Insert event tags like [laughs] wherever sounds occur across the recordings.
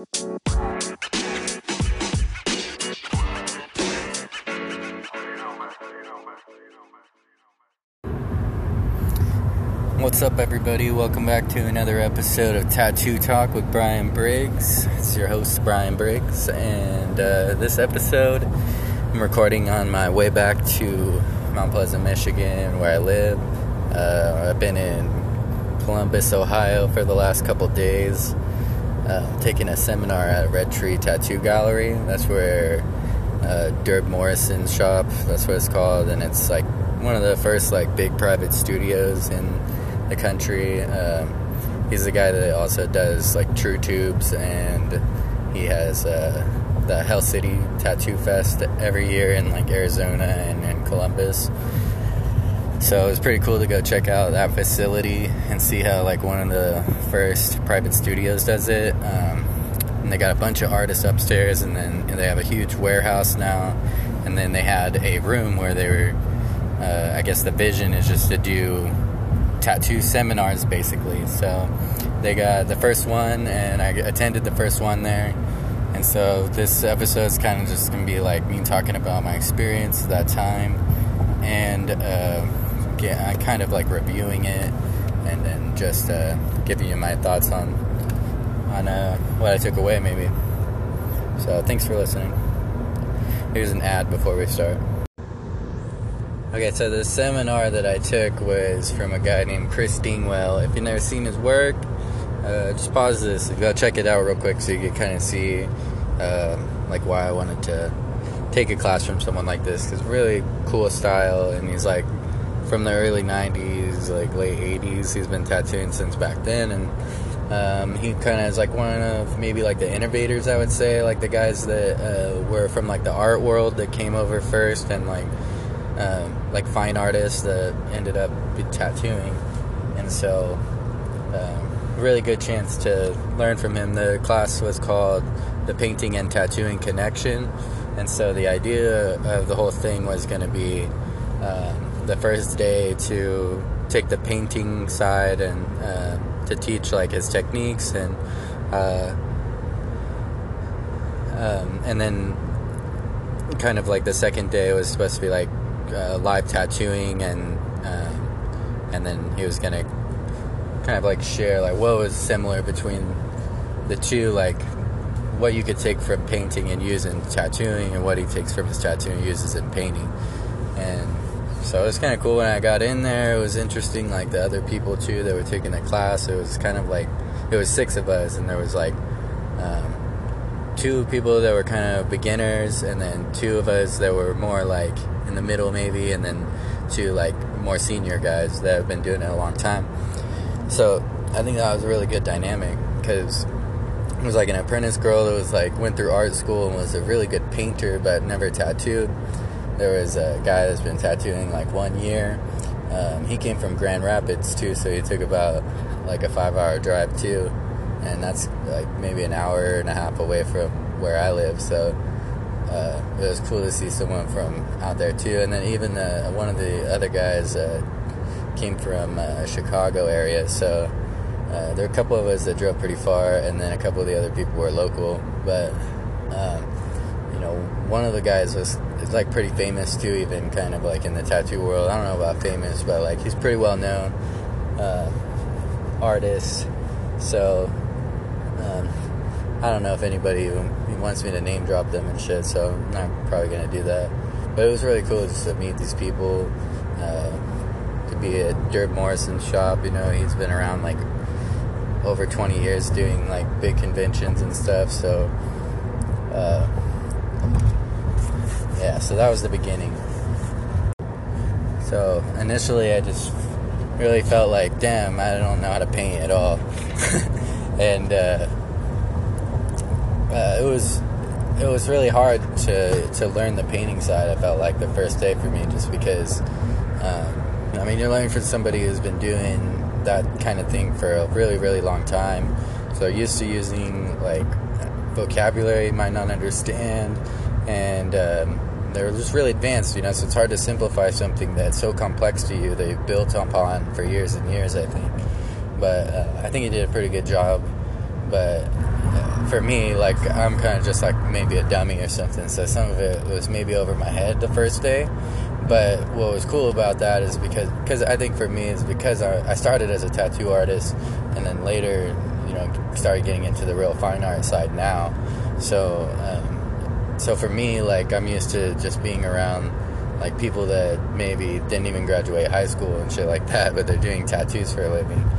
What's up, everybody? Welcome back to another episode of Tattoo Talk with Brian Briggs. It's your host, Brian Briggs, and uh, this episode I'm recording on my way back to Mount Pleasant, Michigan, where I live. Uh, I've been in Columbus, Ohio for the last couple days, uh, taking a seminar at Red Tree Tattoo Gallery. That's where uh, Durb Morrison's shop, that's what it's called, and it's like one of the first like big private studios in the country. Um, he's the guy that also does like True Tubes, and he has uh, the Hell City Tattoo Fest every year in like Arizona and, and Columbus. So it was pretty cool to go check out that facility and see how like one of the first private studios does it. Um, and they got a bunch of artists upstairs, and then they have a huge warehouse now. And then they had a room where they were. Uh, I guess the vision is just to do tattoo seminars basically. So they got the first one, and I attended the first one there. And so this episode is kind of just gonna be like me talking about my experience that time, and uh, yeah, kind of like reviewing it, and then just uh, giving you my thoughts on on uh, what I took away maybe. So thanks for listening. Here's an ad before we start. Okay, so the seminar that I took was from a guy named Chris Dingwell. If you've never seen his work, uh, just pause this, go check it out real quick so you can kind of see uh, like why I wanted to take a class from someone like this because really cool style and he's like from the early 90s like late 80s he's been tattooing since back then and um, he kind of is like one of maybe like the innovators I would say like the guys that uh, were from like the art world that came over first and like um, like fine artists that ended up tattooing, and so um, really good chance to learn from him. The class was called the Painting and Tattooing Connection, and so the idea of the whole thing was going to be um, the first day to take the painting side and uh, to teach like his techniques and uh, um, and then kind of like the second day was supposed to be like uh, live tattooing and uh, and then he was gonna kind of like share like what was similar between the two like what you could take from painting and use in tattooing and what he takes from his tattooing and uses in painting. And so it was kind of cool when I got in there it was interesting like the other people too that were taking the class it was kind of like it was six of us and there was like um, two people that were kind of beginners and then two of us that were more like in the middle maybe, and then two like more senior guys that have been doing it a long time. So I think that was a really good dynamic because it was like an apprentice girl that was like went through art school and was a really good painter but never tattooed. There was a guy that's been tattooing like one year. Um, he came from Grand Rapids too, so he took about like a five-hour drive too, and that's like maybe an hour and a half away from where I live. So uh, it was cool to see someone from out there too. And then even uh, one of the other guys uh, came from uh, Chicago area, so uh, there were a couple of us that drove pretty far, and then a couple of the other people were local. But um, one of the guys is like pretty famous too, even kind of like in the tattoo world. I don't know about famous, but like he's pretty well known uh, artist. So um, I don't know if anybody wants me to name drop them and shit, so I'm not probably gonna do that. But it was really cool just to meet these people, uh, to be at Durb Morrison's shop. You know, he's been around like over 20 years doing like big conventions and stuff. So, uh, yeah, so that was the beginning. So initially, I just really felt like, damn, I don't know how to paint at all, [laughs] and. Uh, uh, it was it was really hard to to learn the painting side. I felt like the first day for me, just because. Um, I mean, you're learning from somebody who's been doing that kind of thing for a really, really long time. So used to using like vocabulary you might not understand, and um, they're just really advanced. You know, so it's hard to simplify something that's so complex to you that you've built upon for years and years. I think, but uh, I think he did a pretty good job. But for me, like I'm kind of just like maybe a dummy or something. So some of it was maybe over my head the first day. But what was cool about that is because because I think for me is because I, I started as a tattoo artist and then later you know started getting into the real fine art side now. So um, so for me, like I'm used to just being around like people that maybe didn't even graduate high school and shit like that, but they're doing tattoos for a living.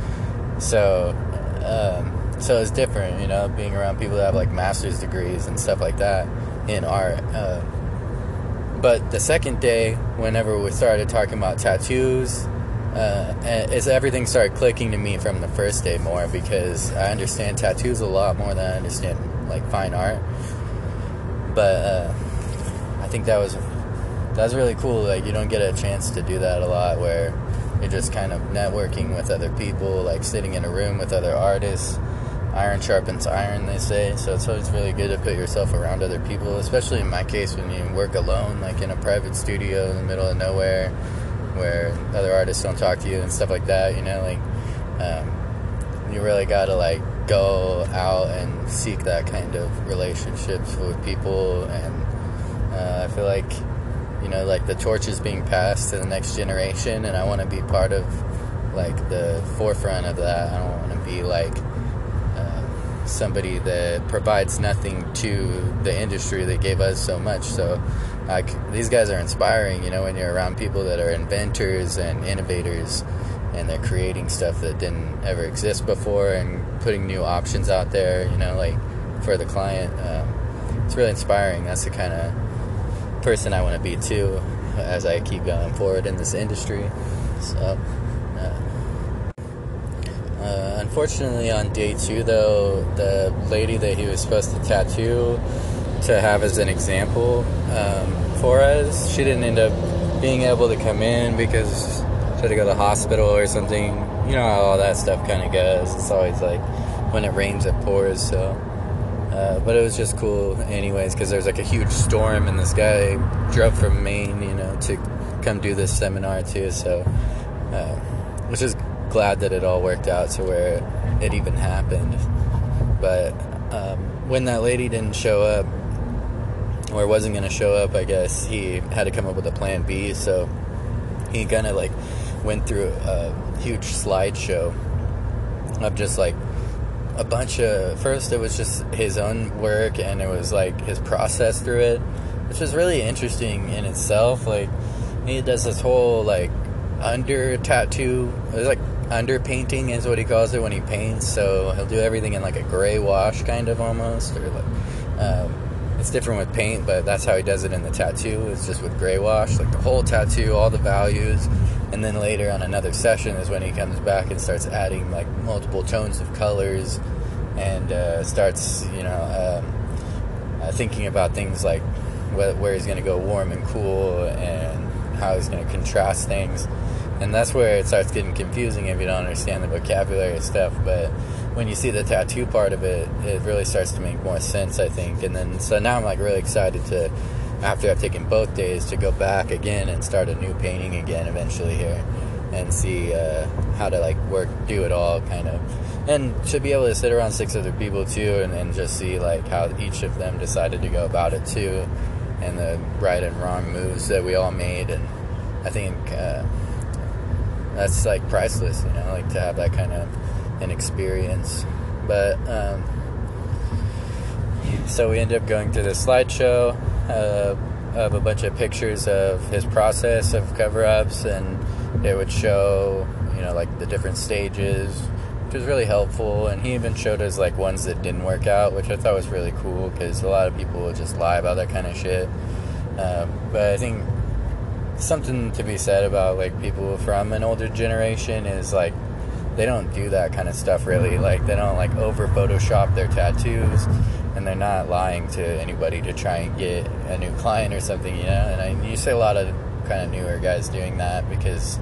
So, um, so it's different, you know, being around people that have like master's degrees and stuff like that in art. Uh, but the second day, whenever we started talking about tattoos, uh, everything started clicking to me from the first day more because I understand tattoos a lot more than I understand like fine art. But uh, I think that was that's really cool. Like you don't get a chance to do that a lot, where you're just kind of networking with other people, like sitting in a room with other artists. Iron sharpens iron, they say. So it's always really good to put yourself around other people, especially in my case when you work alone, like in a private studio in the middle of nowhere, where other artists don't talk to you and stuff like that. You know, like um, you really got to like go out and seek that kind of relationships with people and uh, I feel like you know, like the torch is being passed to the next generation, and I want to be part of like the forefront of that. I don't want to be like uh, somebody that provides nothing to the industry that gave us so much. So, like these guys are inspiring. You know, when you're around people that are inventors and innovators, and they're creating stuff that didn't ever exist before, and putting new options out there. You know, like for the client, um, it's really inspiring. That's the kind of person I want to be too as I keep going forward in this industry. So, uh, uh, unfortunately, on day two, though, the lady that he was supposed to tattoo to have as an example um, for us, she didn't end up being able to come in because had to go to the hospital or something. You know how all that stuff kind of goes. It's always like when it rains, it pours. So. Uh, but it was just cool, anyways, because there's like a huge storm, and this guy drove from Maine, you know, to come do this seminar too. So, uh, which is glad that it all worked out to where it even happened. But um, when that lady didn't show up, or wasn't going to show up, I guess he had to come up with a plan B. So he kind of like went through a huge slideshow of just like a bunch of first it was just his own work and it was like his process through it which was really interesting in itself like he does this whole like under tattoo it's like under painting is what he calls it when he paints so he'll do everything in like a gray wash kind of almost or like um, it's different with paint but that's how he does it in the tattoo it's just with gray wash like the whole tattoo all the values and then later on another session is when he comes back and starts adding like multiple tones of colors and uh, starts you know um, uh, thinking about things like where, where he's going to go warm and cool and how he's going to contrast things. And that's where it starts getting confusing if you don't understand the vocabulary and stuff. But when you see the tattoo part of it it really starts to make more sense i think. And then so now i'm like really excited to after I've taken both days to go back again and start a new painting again eventually here and see uh, how to like work do it all kind of. And to be able to sit around six other people too and then just see like how each of them decided to go about it too and the right and wrong moves that we all made. And I think uh, that's like priceless you know like to have that kind of an experience. But um, so we ended up going through the slideshow uh, of a bunch of pictures of his process of cover ups, and it would show, you know, like the different stages, which was really helpful. And he even showed us like ones that didn't work out, which I thought was really cool because a lot of people just lie about that kind of shit. Um, but I think something to be said about like people from an older generation is like they don't do that kind of stuff really. Like they don't like over Photoshop their tattoos and they're not lying to anybody to try and get a new client or something, you know. And I, you see a lot of kind of newer guys doing that because,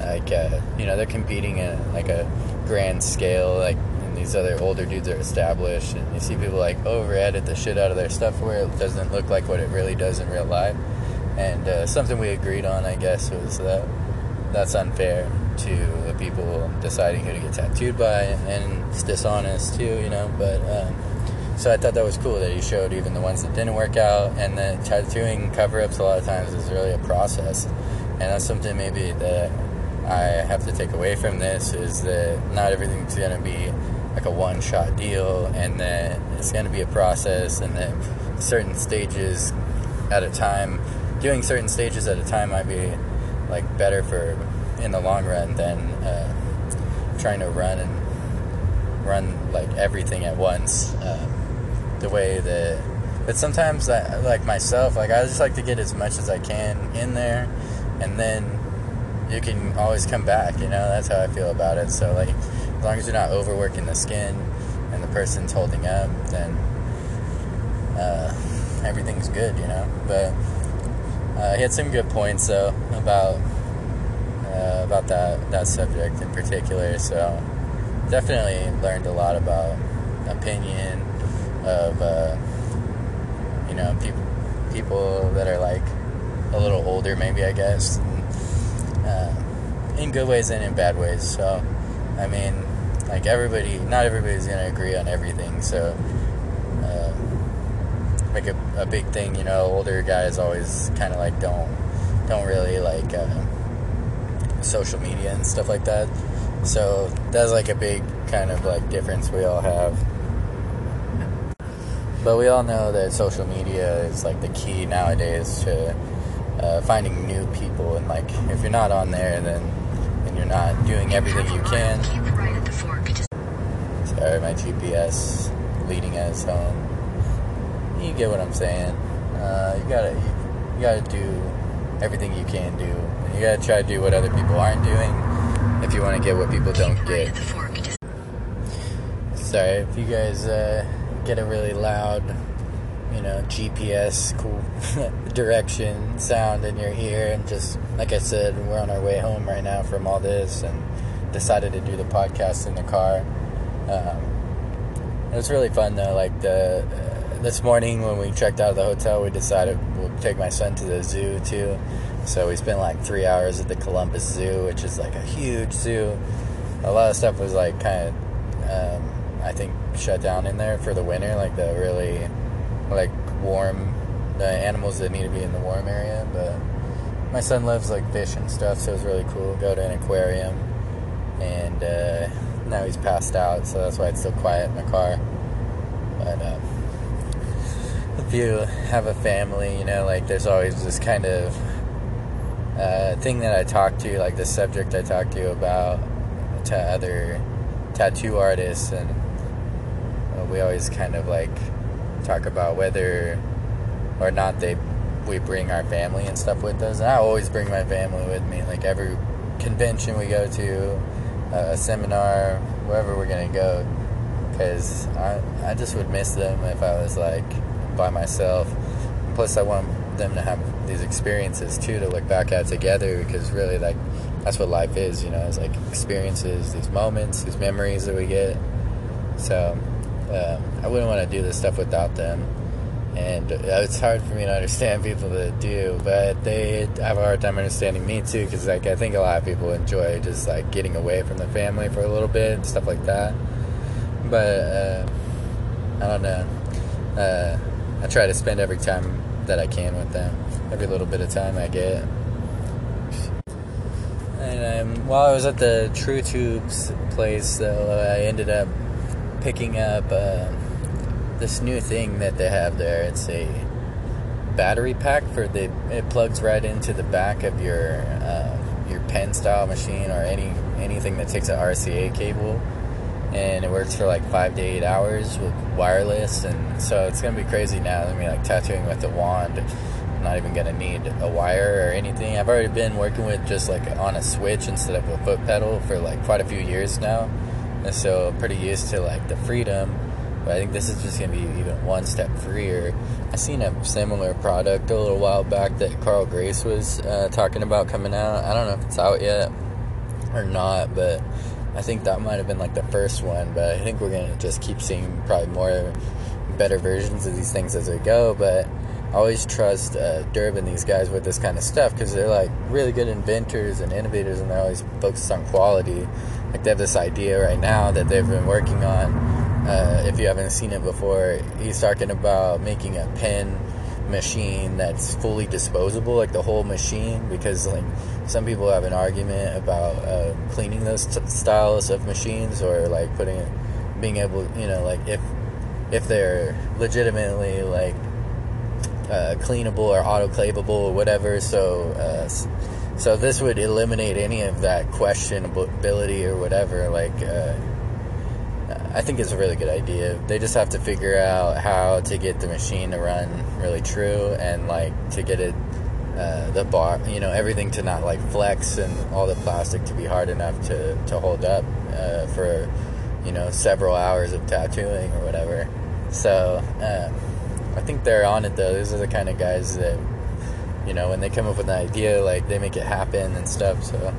like, uh, you know, they're competing at like a grand scale, like. And these other older dudes are established, and you see people like over edit the shit out of their stuff where it doesn't look like what it really does in real life. And uh, something we agreed on, I guess, was that that's unfair to the people deciding who to get tattooed by, and it's dishonest too, you know. But um, so I thought that was cool that he showed even the ones that didn't work out. And the tattooing cover ups a lot of times is really a process, and that's something maybe that I have to take away from this is that not everything's gonna be like a one shot deal, and that it's gonna be a process, and that certain stages at a time, doing certain stages at a time might be like better for in the long run than uh, trying to run and run like everything at once. Uh, the way that, but sometimes like myself, like I just like to get as much as I can in there, and then you can always come back. You know, that's how I feel about it. So like, as long as you're not overworking the skin and the person's holding up, then uh, everything's good. You know, but uh, he had some good points though about uh, about that that subject in particular. So definitely learned a lot about opinion of uh, you know people people that are like a little older, maybe I guess, and, uh, in good ways and in bad ways. So I mean, like everybody, not everybody's gonna agree on everything. So. Uh, like a, a big thing, you know, older guys always kind of like don't don't really like uh, social media and stuff like that. So that's like a big kind of like difference we all have. But we all know that social media is like the key nowadays to uh, finding new people, and like if you're not on there, then then you're not doing everything you can. Sorry, my GPS leading us home. You get what I'm saying. Uh, you gotta you, you gotta do everything you can do. You gotta try to do what other people aren't doing if you want to get what people don't get. Sorry if you guys uh, get a really loud, you know, GPS cool [laughs] direction sound in your ear, and just like I said, we're on our way home right now from all this, and decided to do the podcast in the car. Um, it was really fun though. Like the uh, this morning when we checked out of the hotel, we decided we'll take my son to the zoo too. So we spent like three hours at the Columbus Zoo, which is like a huge zoo. A lot of stuff was like kind of, um, I think, shut down in there for the winter, like the really, like warm, the animals that need to be in the warm area. But my son loves like fish and stuff, so it was really cool. Go to an aquarium, and uh, now he's passed out, so that's why it's so quiet in the car. But uh, if you have a family, you know, like there's always this kind of uh, thing that I talk to, like the subject I talk to you about to other tattoo artists, and we always kind of like talk about whether or not they we bring our family and stuff with us. And I always bring my family with me, like every convention we go to, uh, a seminar, wherever we're gonna go, because I I just would miss them if I was like by myself. Plus, I want them to have these experiences too to look back at together because really like that's what life is you know it's like experiences these moments these memories that we get so uh, i wouldn't want to do this stuff without them and it's hard for me to understand [laughs] people that do but they have a hard time understanding me too because like i think a lot of people enjoy just like getting away from the family for a little bit and stuff like that but uh, i don't know uh, i try to spend every time that I can with them. Every little bit of time I get. And um, while I was at the True Tubes place, though, I ended up picking up uh, this new thing that they have there. It's a battery pack for the. It plugs right into the back of your uh, your pen style machine or any anything that takes an RCA cable and it works for like five to eight hours with wireless and so it's gonna be crazy now i mean like tattooing with a wand i'm not even gonna need a wire or anything i've already been working with just like on a switch instead of a foot pedal for like quite a few years now and so pretty used to like the freedom but i think this is just gonna be even one step freer i seen a similar product a little while back that carl grace was uh, talking about coming out i don't know if it's out yet or not but I think that might have been like the first one, but I think we're gonna just keep seeing probably more better versions of these things as we go. But always trust uh, and these guys with this kind of stuff because they're like really good inventors and innovators, and they're always focused on quality. Like they have this idea right now that they've been working on Uh, if you haven't seen it before, he's talking about making a pen machine that's fully disposable, like the whole machine, because like some people have an argument about uh, cleaning those t- styles of machines or like putting it, being able, you know, like if if they're legitimately like uh, cleanable or autoclavable or whatever. So uh, so this would eliminate any of that questionability or whatever. Like uh, I think it's a really good idea. They just have to figure out how to get the machine to run really true and like to get it uh, the bar, you know, everything to not like flex and all the plastic to be hard enough to, to hold up uh, for, you know, several hours of tattooing or whatever. So um, I think they're on it though. These are the kind of guys that, you know, when they come up with an idea, like they make it happen and stuff. So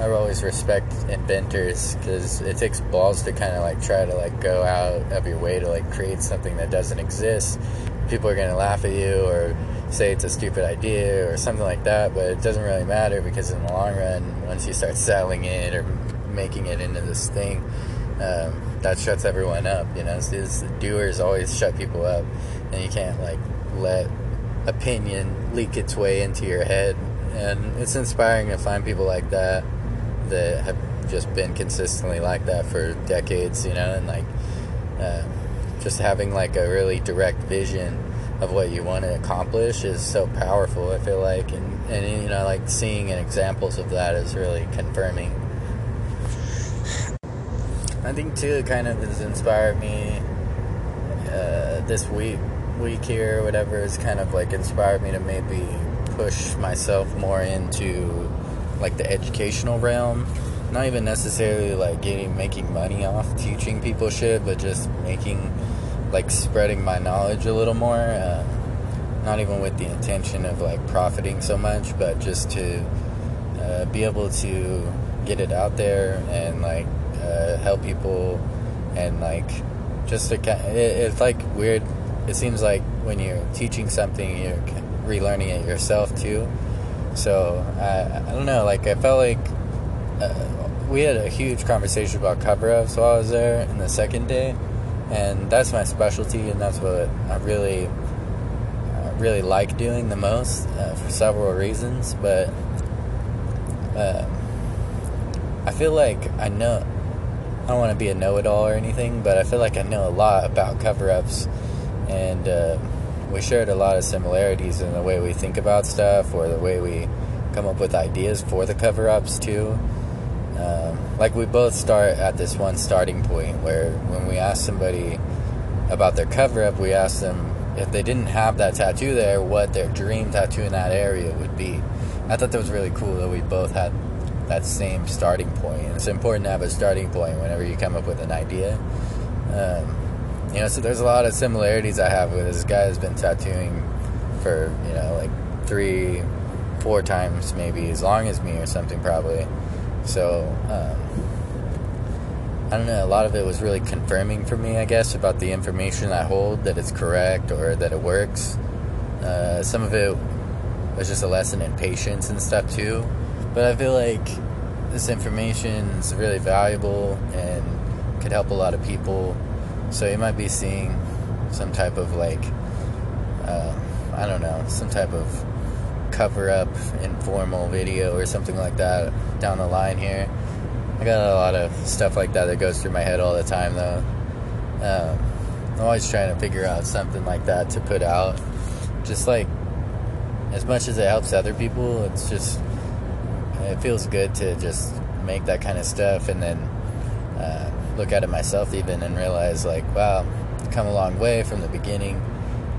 I always respect inventors because it takes balls to kind of like try to like go out of your way to like create something that doesn't exist. People are gonna laugh at you or say it's a stupid idea or something like that, but it doesn't really matter because in the long run, once you start selling it or making it into this thing, um, that shuts everyone up. You know, so doers always shut people up, and you can't like let opinion leak its way into your head. And it's inspiring to find people like that that have just been consistently like that for decades, you know, and like uh, just having like a really direct vision of what you want to accomplish is so powerful. I feel like, and and you know, like seeing examples of that is really confirming. I think too, it kind of has inspired me uh, this week week here, whatever, has kind of like inspired me to maybe push myself more into like the educational realm. Not even necessarily like getting making money off teaching people shit, but just making like spreading my knowledge a little more. Uh, not even with the intention of like profiting so much, but just to uh, be able to get it out there and like uh, help people and like just to it, it's like weird. It seems like when you're teaching something, you're relearning it yourself too. So I, I don't know. Like I felt like uh, we had a huge conversation about cover ups while I was there in the second day, and that's my specialty, and that's what I really, uh, really like doing the most uh, for several reasons. But uh, I feel like I know. I don't want to be a know-it-all or anything, but I feel like I know a lot about cover-ups, and uh, we shared a lot of similarities in the way we think about stuff or the way we come up with ideas for the cover ups too. Um, like we both start at this one starting point where when we ask somebody about their cover up, we ask them if they didn't have that tattoo there, what their dream tattoo in that area would be. I thought that was really cool that we both had that same starting point. And it's important to have a starting point whenever you come up with an idea. Um, you know, so there's a lot of similarities I have with this guy has been tattooing for, you know, like three, four times maybe as long as me or something probably. So, um, I don't know, a lot of it was really confirming for me, I guess, about the information I hold, that it's correct or that it works. Uh, some of it was just a lesson in patience and stuff too. But I feel like this information is really valuable and could help a lot of people so you might be seeing some type of like, uh, I don't know, some type of cover up informal video or something like that down the line here. I got a lot of stuff like that that goes through my head all the time though. Um, I'm always trying to figure out something like that to put out. Just like, as much as it helps other people, it's just, it feels good to just make that kind of stuff and then uh, look at it myself even and realize like wow come a long way from the beginning.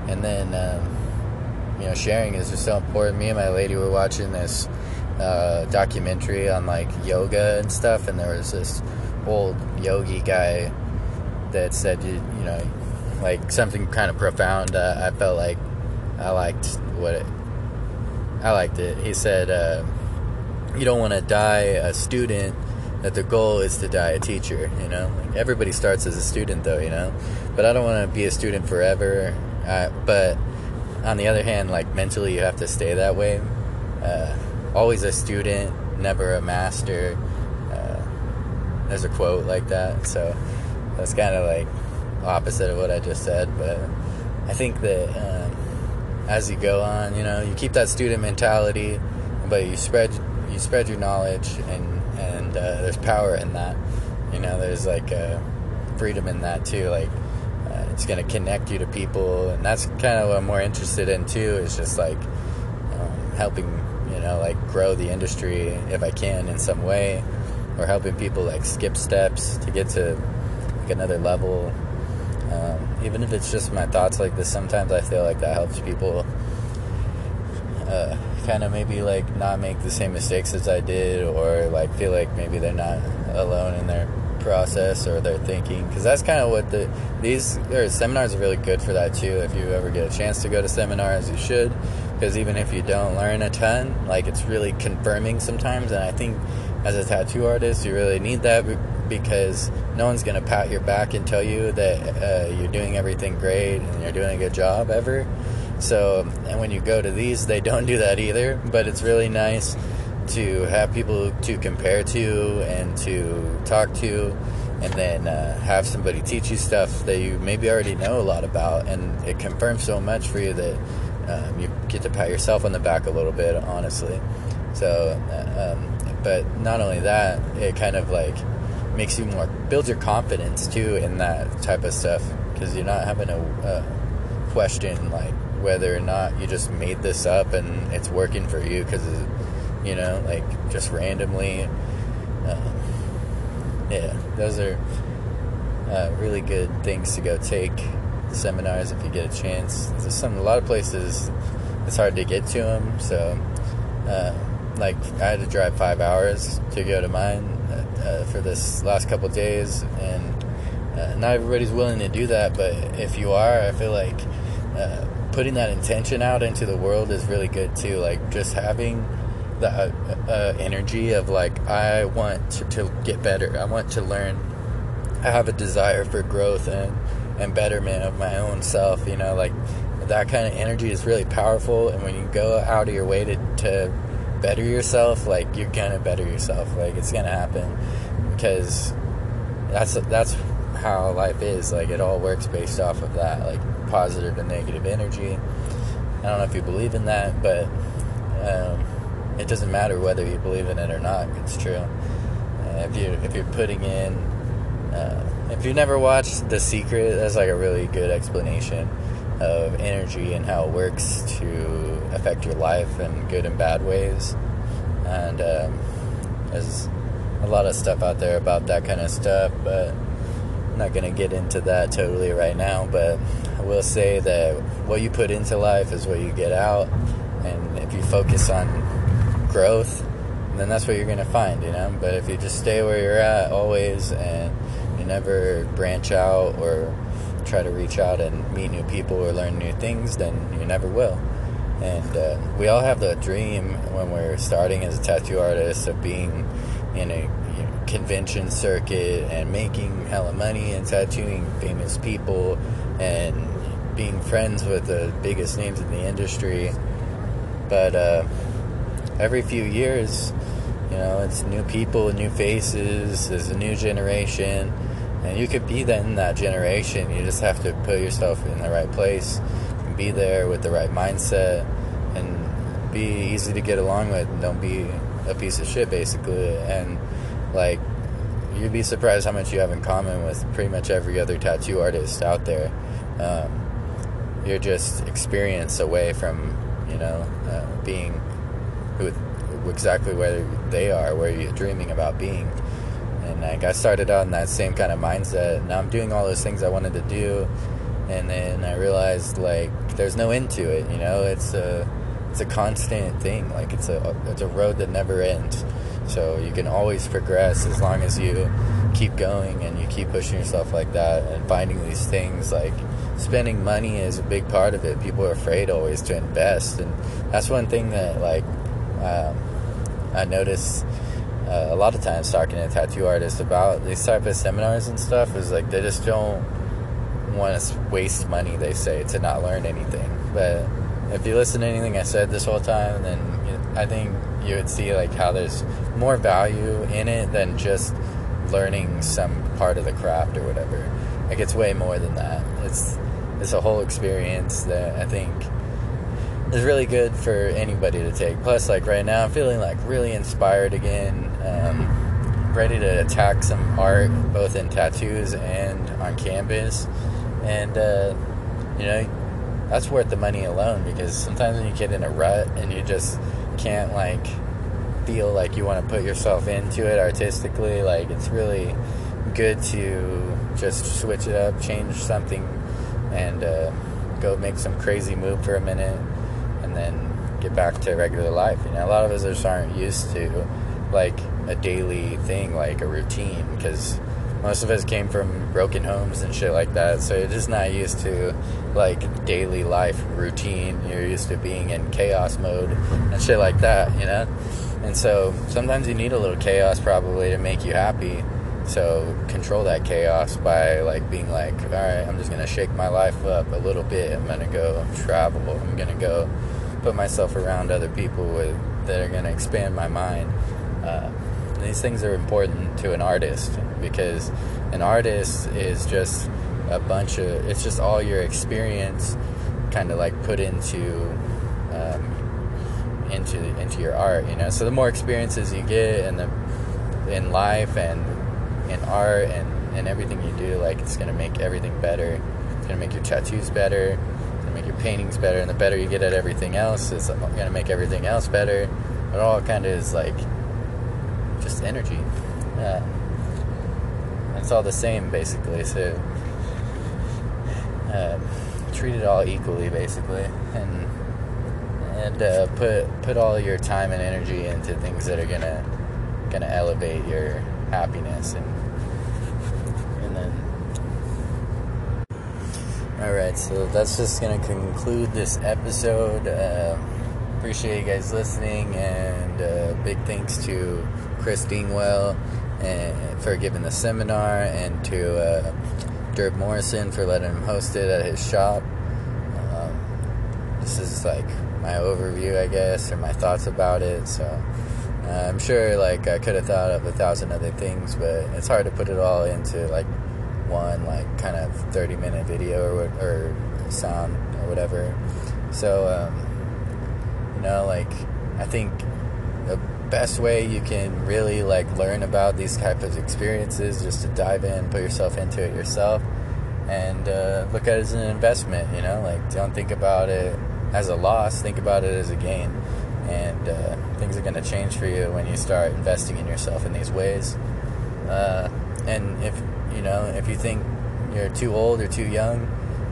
And then um, you know sharing is just so important. Me and my lady were watching this uh, documentary on like yoga and stuff and there was this old yogi guy that said you, you know like something kind of profound. Uh, i felt like i liked what it i liked it. He said uh, you don't want to die a student that the goal is to die a teacher, you know? Like everybody starts as a student though, you know? But I don't want to be a student forever. Uh, but on the other hand, like mentally you have to stay that way. Uh, always a student, never a master. Uh, there's a quote like that. So that's kind of like opposite of what I just said, but I think that um, as you go on, you know, you keep that student mentality, but you spread you spread your knowledge, and uh, there's power in that. You know, there's like uh, freedom in that too. Like uh, it's going to connect you to people, and that's kind of what I'm more interested in too. Is just like um, helping, you know, like grow the industry if I can in some way, or helping people like skip steps to get to like another level. Um, even if it's just my thoughts like this, sometimes I feel like that helps people uh, kind of maybe like not make the same mistakes as I did, or like feel like maybe they're not alone in their process or their thinking. Because that's kind of what the these or seminars are really good for that too if you ever get a chance to go to seminars you should. Because even if you don't learn a ton like it's really confirming sometimes and i think as a tattoo artist you really need that because no one's going to pat your back and tell you that uh, you're doing everything great and you're doing a good job ever so and when you go to these they don't do that either but it's really nice to have people to compare to and to talk to and then uh, have somebody teach you stuff that you maybe already know a lot about. And it confirms so much for you that um, you get to pat yourself on the back a little bit honestly. So uh, um, but not only that it kind of like makes you more builds your confidence too in that type of stuff because you're not having to uh, question like whether or not you just made this up and it's working for you because you know, like just randomly. Um, yeah, those are uh, really good things to go take seminars if you get a chance. There's some a lot of places it's hard to get to them, so uh, like I had to drive five hours to go to mine uh, uh for this last couple days, and uh, not everybody's willing to do that. But if you are, I feel like uh, putting that intention out into the world is really good too. Like just having the uh, uh, energy of like I want to, to, get better. I want to learn. I have a desire for growth and and betterment of my own self. You know, like that kind of energy is really powerful. And when you go out of your way to to better yourself, like you're gonna better yourself. Like it's gonna happen because that's that's how life is. Like it all works based off of that, like positive and negative energy. I don't know if you believe in that, but. Um, it doesn't matter whether you believe in it or not. It's true. Uh, if you if you're putting in, uh, if you never watched The Secret, that's like a really good explanation of energy and how it works to affect your life in good and bad ways. And um, there's a lot of stuff out there about that kind of stuff, but I'm not going to get into that totally right now. But will say that what you put into life is what you get out. And if you focus on growth, then that's what you're going to find, you know. But if you just stay where you're at always and you never branch out or try to reach out and meet new people or learn new things, then you never will. And uh, we all have the dream when we're starting as a tattoo artist of being in a you know, convention circuit and making hella money and tattooing famous people and being friends with the biggest names in the industry. But uh, every few years, you know, it's new people, new faces, there's a new generation, and you could be that in that generation. You just have to put yourself in the right place, and be there with the right mindset, and be easy to get along with. Don't be a piece of shit, basically. And like, you'd be surprised how much you have in common with pretty much every other tattoo artist out there. Um, you're just experience away from, you know, uh, being exactly where they are, where you're dreaming about being. And like I started out in that same kind of mindset. Now I'm doing all those things I wanted to do, and then I realized like there's no end to it. You know, it's a it's a constant thing. Like it's a it's a road that never ends. So you can always progress as long as you keep going and you keep pushing yourself like that and finding these things like spending money is a big part of it. People are afraid always to invest, and that's one thing that like um, I notice uh, a lot of times talking to tattoo artists about these type of seminars and stuff is like they just don't want to waste money. They say to not learn anything, but if you listen to anything I said this whole time, then I think you would see like how there's more value in it than just learning some part of the craft or whatever. like it's way more than that. It's it's a whole experience that I think is really good for anybody to take. Plus, like right now, I'm feeling like really inspired again. Um, ready to attack some art, both in tattoos and on canvas, and uh, you know that's worth the money alone because sometimes when you get in a rut and you just can't like feel like you want to put yourself into it artistically, like it's really good to just switch it up, change something, and uh, go make some crazy move for a minute, and then get back to regular life. You know, a lot of us just aren't used to like a daily thing, like a routine, because most of us came from broken homes and shit like that. So you're just not used to like daily life routine. You're used to being in chaos mode and shit like that, you know. And so sometimes you need a little chaos probably to make you happy so control that chaos by like being like, all right, I'm just gonna shake my life up a little bit. I'm gonna go travel. I'm gonna go put myself around other people with that are gonna expand my mind. Uh, these things are important to an artist because an artist is just a bunch of it's just all your experience kind of like put into um, into into your art you know so the more experiences you get in the in life and in art and, and everything you do, like it's gonna make everything better. It's gonna make your tattoos better. It's gonna make your paintings better. And the better you get at everything else, it's gonna make everything else better. It all kind of is like just energy. Yeah. It's all the same basically. So uh, treat it all equally basically, and uh, put put all your time and energy into things that are gonna gonna elevate your happiness and and then. All right so that's just gonna conclude this episode. Uh, appreciate you guys listening and uh, big thanks to chris dingwell and for giving the seminar and to uh, durb morrison for letting him host it at his shop. Um, this is like my overview i guess or my thoughts about it so uh, I'm sure like I could have thought of a thousand other things, but it's hard to put it all into like one like kind of 30 minute video or or sound or whatever. So um, you know, like I think the best way you can really like learn about these type of experiences just to dive in, put yourself into it yourself, and uh, look at it as an investment. You know, like don't think about it as a loss, think about it as a gain and uh, things are going to change for you when you start investing in yourself in these ways. Uh, and if you know if you think you're too old or too young,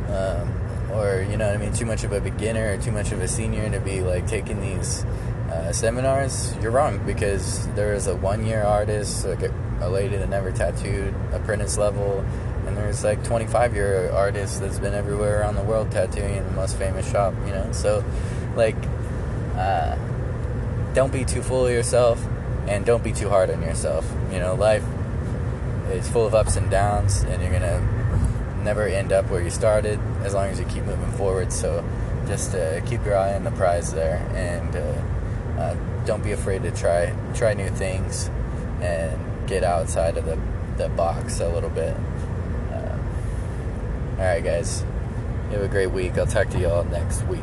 um, or you know I mean, too much of a beginner or too much of a senior to be like taking these uh, seminars, you're wrong because there is a one-year artist, like a, a lady that never tattooed, apprentice level, and there's like 25 year artists that's been everywhere around the world tattooing in the most famous shop, you know. So, like, uh, don't be too full of yourself and don't be too hard on yourself. You know, life is full of ups and downs, and you're gonna never end up where you started as long as you keep moving forward. So just uh, keep your eye on the prize there, and uh, uh, don't be afraid to try try new things and get outside of the the box a little bit. All right, guys. You have a great week. I'll talk to you all next week.